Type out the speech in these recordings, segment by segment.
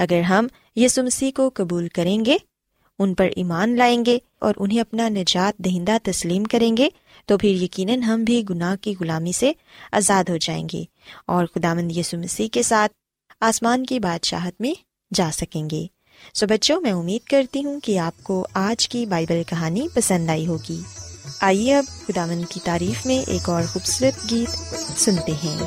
اگر ہم یسو مسیح کو قبول کریں گے، ان پر ایمان لائیں گے اور انہیں اپنا نجات دہندہ تسلیم کریں گے، تو پھر یقیناً ہم بھی گناہ کی غلامی سے آزاد ہو جائیں گے اور خدا مند یسو مسیح کے ساتھ آسمان کی بادشاہت میں جا سکیں گے۔ سو بچوں، میں امید کرتی ہوں کہ آپ کو آج کی بائبل کہانی پسند آئی ہوگی۔ آئیے اب خدا مند کی تعریف میں ایک اور خوبصورت گیت سنتے ہیں۔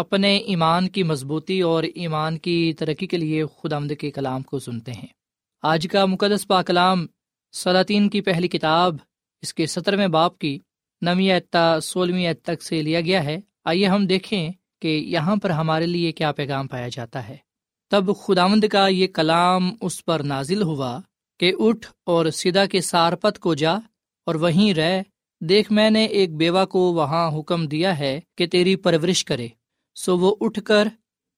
اپنے ایمان کی مضبوطی اور ایمان کی ترقی کے لیے خدا آمد کے کلام کو سنتے ہیں۔ آج کا مقدس پا کلام سلاطین کی پہلی کتاب، اس کے سترویں باپ کی نویں اعتا سولہویں اعت تک سے لیا گیا ہے۔ آئیے ہم دیکھیں کہ یہاں پر ہمارے لیے کیا پیغام پایا جاتا ہے۔ تب خداوند کا یہ کلام اس پر نازل ہوا کہ اٹھ اور سیدھا کے سارپت کو جا اور وہیں رہ، دیکھ میں نے ایک بیوہ کو وہاں حکم دیا ہے کہ تیری پرورش کرے۔ سو وہ اٹھ کر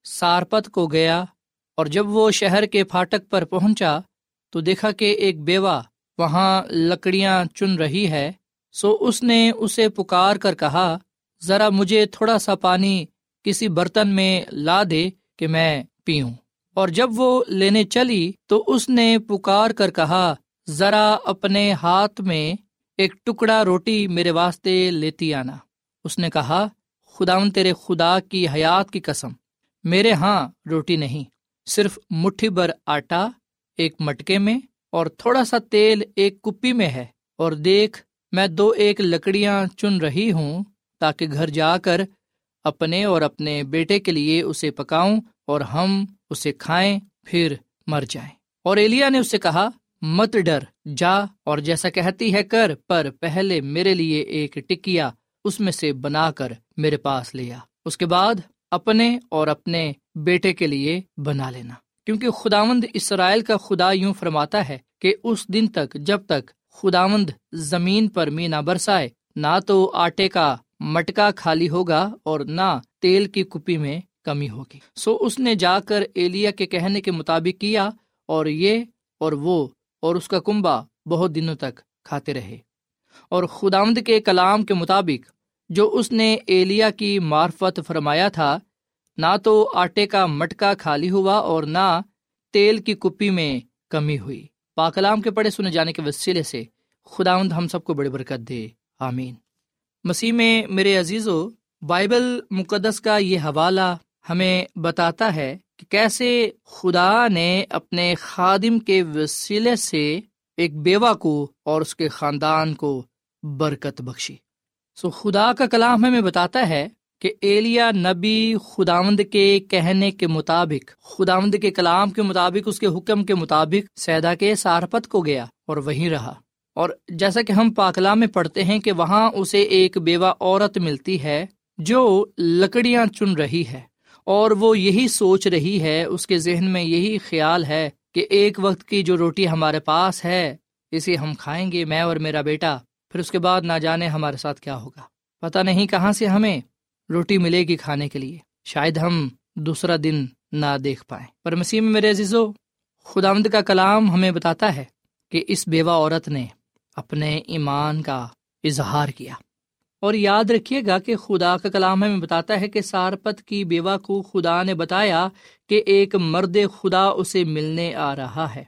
سارپت کو گیا اور جب وہ شہر کے پھاٹک پر پہنچا تو دیکھا کہ ایک بیوہ وہاں لکڑیاں چن رہی ہے، سو اس نے اسے پکار کر کہا، ذرا مجھے تھوڑا سا پانی کسی برتن میں لا دے کہ میں پیوں۔ اور جب وہ لینے چلی تو اس نے پکار کر کہا، ذرا اپنے ہاتھ میں ایک ٹکڑا روٹی میرے واسطے لیتی آنا۔ اس نے کہا خداون تیرے خدا کی حیات کی قسم۔ میرے ہاں روٹی نہیں، صرف مٹھی بھر آٹا ایک مٹکے میں اور تھوڑا سا تیل ایک کپی میں ہے۔ اور دیکھ، میں دو ایک لکڑیاں چن رہی ہوں تاکہ گھر جا کر اپنے اور اپنے بیٹے کے لیے اسے پکاؤں اور ہم اسے کھائیں، پھر مر جائیں۔ اور ایلیا نے اسے کہا، مت ڈر، جا اور جیسا کہتی ہے کر، پر پہلے میرے لیے ایک ٹکیا اس میں سے بنا کر میرے پاس لیا اس کے بعد اپنے اور اپنے بیٹے کے لیے بنا لینا۔ کیونکہ خداوند اسرائیل کا خدا یوں فرماتا ہے کہ اس دن تک جب تک خداوند زمین پر مینا برسائے، نہ تو آٹے کا مٹکا خالی ہوگا اور نہ تیل کی کپی میں کمی ہوگی۔ سو اس نے جا کر ایلیا کے کہنے کے مطابق کیا اور یہ اور وہ اور اس کا کنبا بہت دنوں تک کھاتے رہے۔ اور خداوند کے کلام کے مطابق جو اس نے ایلیا کی معرفت فرمایا تھا، نہ تو آٹے کا مٹکا خالی ہوا اور نہ تیل کی کپی میں کمی ہوئی۔ پاکلام کے پڑھے سنے جانے کے وسیلے سے خداوند ہم سب کو بڑی برکت دے۔ آمین۔ مسیح میں میرے عزیز و بائبل مقدس کا یہ حوالہ ہمیں بتاتا ہے کہ کیسے خدا نے اپنے خادم کے وسیلے سے ایک بیوہ کو اور اس کے خاندان کو برکت بخشی۔ سو خدا کا کلام ہمیں بتاتا ہے کہ ایلیا نبی خداوند کے کہنے کے مطابق، خداوند کے کلام کے مطابق، اس کے حکم کے مطابق سیدا کے سارپت کو گیا اور وہیں رہا۔ اور جیسا کہ ہم پاکلام میں پڑھتے ہیں کہ وہاں اسے ایک بیوہ عورت ملتی ہے جو لکڑیاں چن رہی ہے اور وہ یہی سوچ رہی ہے، اس کے ذہن میں یہی خیال ہے کہ ایک وقت کی جو روٹی ہمارے پاس ہے، اسے ہم کھائیں گے، میں اور میرا بیٹا۔ پھر اس کے بعد نہ جانے ہمارے ساتھ کیا ہوگا۔ پتہ نہیں کہاں سے ہمیں روٹی ملے گی کھانے کے لیے۔ شاید ہم دوسرا دن نہ دیکھ پائیں۔ پر مسیح میں میرے عزیزو خدامد کا کلام ہمیں بتاتا ہے کہ اس بیوہ عورت نے اپنے ایمان کا اظہار کیا۔ اور یاد رکھیے گا کہ خدا کا کلام ہمیں بتاتا ہے کہ سارپت کی بیوہ کو خدا نے بتایا کہ ایک مرد خدا اسے ملنے آ رہا ہے۔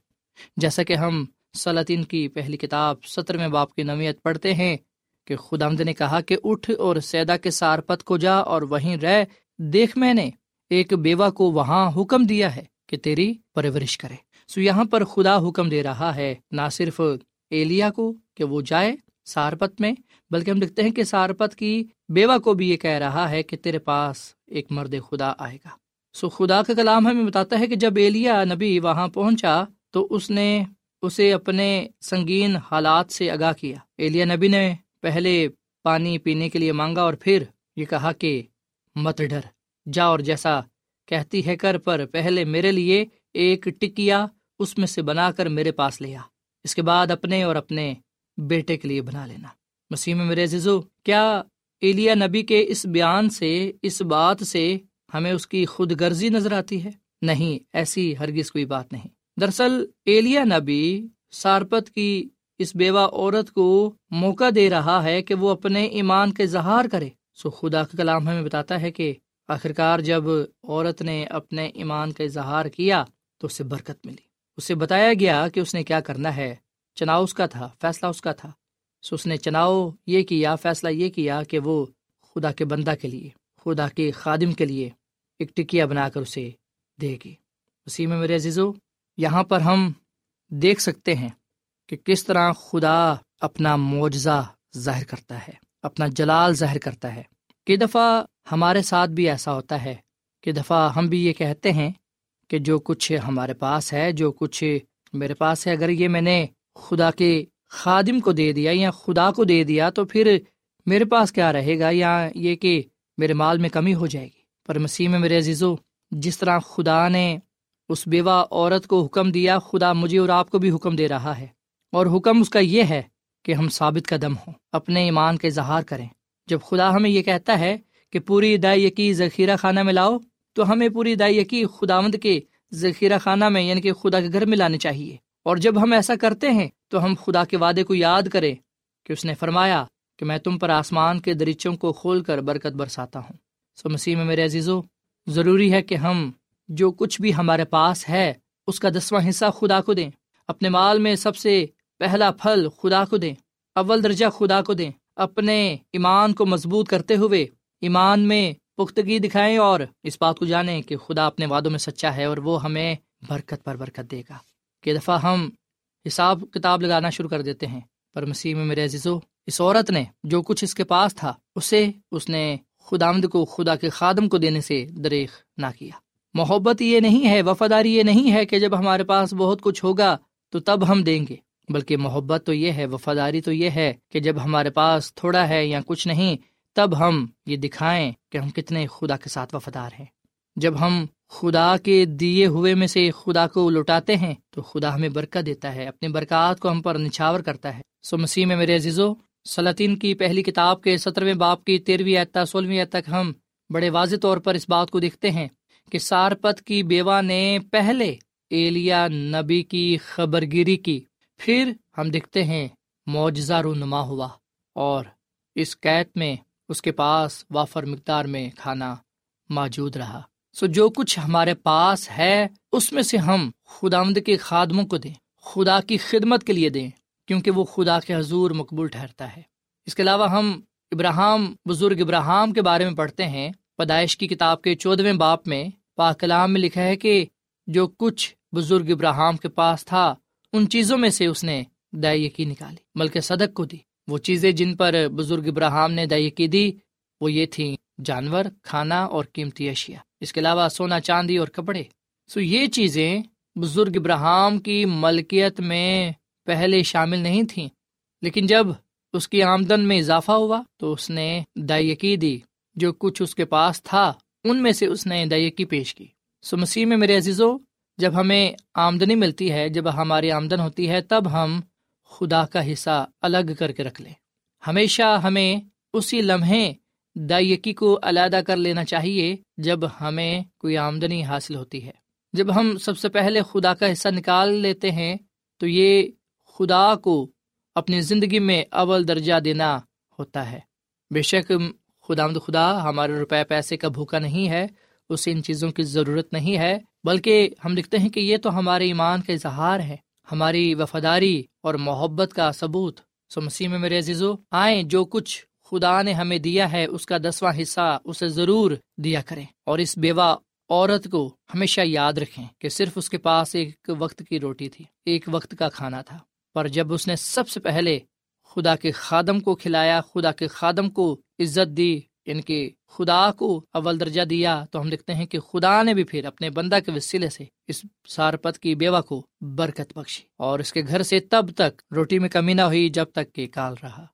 جیسا کہ ہم سلاطین کی پہلی کتاب ستر میں باپ کی نویت پڑھتے ہیں کہ خدا نے کہا کہ اٹھ اور سیدا کے سارپت کو جا اور وہیں رہ، دیکھ میں نے ایک بیوہ کو وہاں حکم دیا ہے کہ تیری پرورش کرے۔ سو یہاں پر خدا حکم دے رہا ہے، نہ صرف ایلیا کو کہ وہ جائے سارپت میں، بلکہ ہم دیکھتے ہیں کہ سارپت کی بیوہ کو بھی یہ کہہ رہا ہے کہ تیرے پاس ایک مرد خدا آئے گا۔ سو خدا کا کلام ہمیں بتاتا ہے کہ جب ایلیا نبی وہاں پہنچا تو اس نے اسے اپنے سنگین حالات سے آگاہ کیا۔ ایلیا نبی نے پہلے پانی پینے کے لیے مانگا اور پھر یہ کہا کہ مت ڈر، جا اور جیسا کہتی ہے کر، پر پہلے میرے لیے ایک ٹکیا اس میں سے بنا کر میرے پاس لیا اس کے بعد اپنے اور اپنے بیٹے کے لیے بنا لینا۔ مسیح میں میرے عزیزو، کیا ایلیا نبی کے اس بیان سے، اس بات سے ہمیں اس کی خود غرضی نظر آتی ہے؟ نہیں، ایسی ہرگز کوئی بات نہیں۔ دراصل ایلیا نبی سارپت کی اس بیوہ عورت کو موقع دے رہا ہے کہ وہ اپنے ایمان کے اظہار کرے۔ سو خدا کا کلام ہمیں بتاتا ہے کہ آخرکار جب عورت نے اپنے ایمان کا اظہار کیا تو اسے برکت ملی۔ اسے بتایا گیا کہ اس نے کیا کرنا ہے۔ چناؤ اس کا تھا، فیصلہ اس کا تھا۔ سو اس نے چناؤ یہ کیا، فیصلہ یہ کیا کہ وہ خدا کے بندہ کے لیے، خدا کے خادم کے لیے ایک ٹکیا بنا کر اسے دے گی۔ اسی میں میرے عزیزو یہاں پر ہم دیکھ سکتے ہیں کہ کس طرح خدا اپنا معجزہ ظاہر کرتا ہے، اپنا جلال ظاہر کرتا ہے۔ کہ دفعہ ہمارے ساتھ بھی ایسا ہوتا ہے، کہ دفعہ ہم بھی یہ کہتے ہیں کہ جو کچھ ہمارے پاس ہے، جو کچھ میرے پاس ہے، اگر یہ میں نے خدا کے خادم کو دے دیا یا خدا کو دے دیا تو پھر میرے پاس کیا رہے گا؟ یا یہ کہ میرے مال میں کمی ہو جائے گی۔ پر مسیح میں میرے عزیزو، جس طرح خدا نے اس بیوہ عورت کو حکم دیا، خدا مجھے اور آپ کو بھی حکم دے رہا ہے۔ اور حکم اس کا یہ ہے کہ ہم ثابت قدم ہوں، اپنے ایمان کا اظہار کریں۔ جب خدا ہمیں یہ کہتا ہے کہ پوری دائی یقی ذخیرہ خانہ میں لاؤ، تو ہمیں پوری دائی یقی خداوند کے ذخیرہ خانہ میں یعنی کہ خدا کے گھر میں لانے چاہیے۔ اور جب ہم ایسا کرتے ہیں، تو ہم خدا کے وعدے کو یاد کریں کہ اس نے فرمایا کہ میں تم پر آسمان کے دریچوں کو کھول کر برکت برساتا ہوں۔ سو مسیح میں میرے عزیزو، ضروری ہے کہ ہم جو کچھ بھی ہمارے پاس ہے، اس کا دسواں حصہ خدا کو دیں۔ اپنے مال میں سب سے پہلا پھل خدا کو دیں۔ اول درجہ خدا کو دیں۔ اپنے ایمان کو مضبوط کرتے ہوئے ایمان میں پختگی دکھائیں اور اس بات کو جانیں کہ خدا اپنے وعدوں میں سچا ہے اور وہ ہمیں برکت پر برکت دے گا۔ کہ دفعہ ہم حساب کتاب لگانا شروع کر دیتے ہیں۔ پر مسیح میں میرے عزیزو، اس عورت نے جو کچھ اس کے پاس تھا، اسے اس نے خدا آمد کو، خدا کے خادم کو دینے سے دریخ نہ کیا۔ محبت یہ نہیں ہے، وفاداری یہ نہیں ہے کہ جب ہمارے پاس بہت کچھ ہوگا تو تب ہم دیں گے، بلکہ محبت تو یہ ہے، وفاداری تو یہ ہے کہ جب ہمارے پاس تھوڑا ہے یا کچھ نہیں، تب ہم یہ دکھائیں کہ ہم کتنے خدا کے ساتھ وفادار ہیں۔ جب ہم خدا کے دیے ہوئے میں سے خدا کو لوٹاتے ہیں تو خدا ہمیں برکت دیتا ہے، اپنی برکات کو ہم پر نچھاور کرتا ہے۔ سو مسیح میں میرے عزیزو، سلاطین کی پہلی کتاب کے سترویں باپ کی تیرہویں اعتا سولہویں تک ہم بڑے واضح طور پر اس بات کو دیکھتے ہیں۔ کہ سارپت کی بیوہ نے پہلے ایلیا نبی کی خبر گیری کی، پھر ہم دیکھتے ہیں معجزہ رونما ہوا اور اس قید میں اس کے پاس وافر مقدار میں کھانا موجود رہا۔ سو جو کچھ ہمارے پاس ہے، اس میں سے ہم خدا کے خادموں کو دیں، خدا کی خدمت کے لیے دیں، کیونکہ وہ خدا کے حضور مقبول ٹھہرتا ہے۔ اس کے علاوہ ہم ابراہم، بزرگ ابراہم کے بارے میں پڑھتے ہیں۔ پیدائش کی کتاب کے چودہویں باپ میں پاکلام میں لکھا ہے کہ جو کچھ بزرگ ابراہم کے پاس تھا، ان چیزوں میں سے اس نے دائیکی نکالی۔ بلکہ صدق کو دی۔ وہ چیزیں جن پر بزرگ ابراہم نے دائیکی دی، وہ یہ تھیں جانور، کھانا اور قیمتی اشیاء۔ اس کے علاوہ سونا، چاندی اور کپڑے۔ سو یہ چیزیں بزرگ ابراہم کی ملکیت میں پہلے شامل نہیں تھیں، لیکن جب اس کی آمدن میں اضافہ ہوا تو اس نے دائیکی دی۔ جو کچھ اس کے پاس تھا، ان میں سے اس نے دائیکی پیش کی۔ سو مسیح میں میرے عزیزو، جب ہمیں آمدنی ملتی ہے، جب ہماری آمدن ہوتی ہے، تب ہم خدا کا حصہ الگ کر کے رکھ لیں۔ ہمیشہ ہمیں اسی لمحے دائیکی کو علیحدہ کر لینا چاہیے، جب ہمیں کوئی آمدنی حاصل ہوتی ہے۔ جب ہم سب سے پہلے خدا کا حصہ نکال لیتے ہیں، تو یہ خدا کو اپنی زندگی میں اول درجہ دینا ہوتا ہے۔ بے شک خدا مد خدا، ہمارے روپے پیسے کا بھوکا نہیں ہے اسے ان چیزوں کی ضرورت نہیں ہے، بلکہ ہم لکھتے ہیں کہ یہ تو ہمارے ایمان کا اظہار ہے، ہماری وفاداری اور محبت کا ثبوت۔ سو مسیح میں میرے عزیزو، آئیں جو کچھ خدا نے ہمیں دیا ہے، اس کا دسواں حصہ اسے ضرور دیا کریں۔ اور اس بیوہ عورت کو ہمیشہ یاد رکھیں کہ صرف اس کے پاس ایک وقت کی روٹی تھی، ایک وقت کا کھانا تھا۔ پر جب اس نے سب سے پہلے خدا کے خادم کو کھلایا، خدا کے خادم کو عزت دی یعنی ان کے خدا کو اول درجہ دیا۔ تو ہم دیکھتے ہیں کہ خدا نے بھی پھر اپنے بندہ کے وسیلے سے اس سارپت کی بیوہ کو برکت بخشی۔ اور اس کے گھر سے تب تک روٹی میں کمی نہ ہوئی جب تک کہ کال رہا۔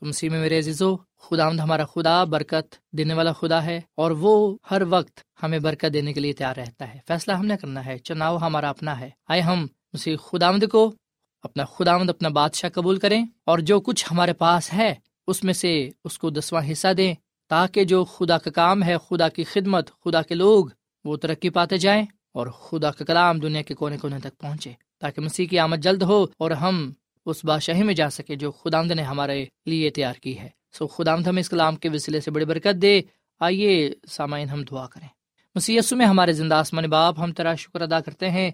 سمسی میں میرے عزیزو خدا ہمارا خدا برکت دینے والا خدا ہے اور وہ ہر وقت ہمیں برکت دینے کے لیے تیار رہتا ہے۔ فیصلہ ہم نے کرنا ہے، چناؤ ہمارا اپنا ہے۔ آئے ہم اسی خدا کو اپنا خدا اپنا بادشاہ قبول کریں اور جو کچھ ہمارے پاس ہے اس میں سے اس کو دسواں حصہ دیں تاکہ جو خدا کا کام ہے، خدا کی خدمت، خدا کے لوگ، وہ ترقی پاتے جائیں اور خدا کا کلام دنیا کے کونے کونے تک پہنچے تاکہ مسیح کی آمد جلد ہو اور ہم اس بادشاہی میں جا سکے جو خدا نے ہمارے لیے تیار کی ہے۔ سو خدا ہمیں اس کلام کے وسیلے سے بڑی برکت دے۔ آئیے سامعین، ہم دعا کریں۔ مسیح میں ہمارے زندہ آسمان باپ، ہم تیرا شکر ادا کرتے ہیں،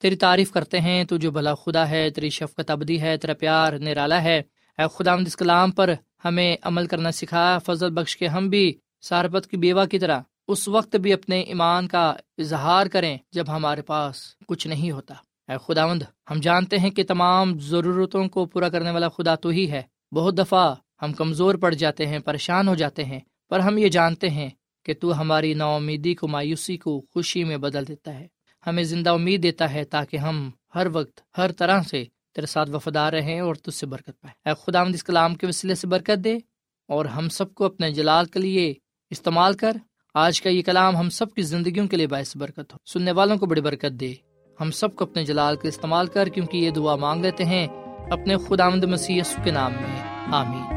تیری تعریف کرتے ہیں تو جو بھلا خدا ہے، تیری شفقت ابدی ہے، تیرا پیار نرالا ہے۔ اے خدا اس کلام پر ہمیں عمل کرنا سکھا، فضل بخش کے ہم بھی سارپت کی بیوہ کی طرح اس وقت بھی اپنے ایمان کا اظہار کریں جب ہمارے پاس کچھ نہیں ہوتا۔ اے خداوند، ہم جانتے ہیں کہ تمام ضرورتوں کو پورا کرنے والا خدا تو ہی ہے۔ بہت دفعہ ہم کمزور پڑ جاتے ہیں، پریشان ہو جاتے ہیں، پر ہم یہ جانتے ہیں کہ تو ہماری نا امیدی کو مایوسی کو خوشی میں بدل دیتا ہے۔ ہمیں زندہ امید دیتا ہے تاکہ ہم ہر وقت ہر طرح سے تیرے ساتھ وفادار رہیں اور تجھ سے برکت پائے۔ اے خدا اس کلام کے وسیلے سے برکت دے اور ہم سب کو اپنے جلال کے لیے استعمال کر۔ آج کا یہ کلام ہم سب کی زندگیوں کے لیے باعث برکت ہو۔ سننے والوں کو بڑی برکت دے۔ ہم سب کو اپنے جلال کا استعمال کر، کیونکہ یہ دعا مانگ لیتے ہیں اپنے خدا مد مسیح کے نام میں۔ آمین۔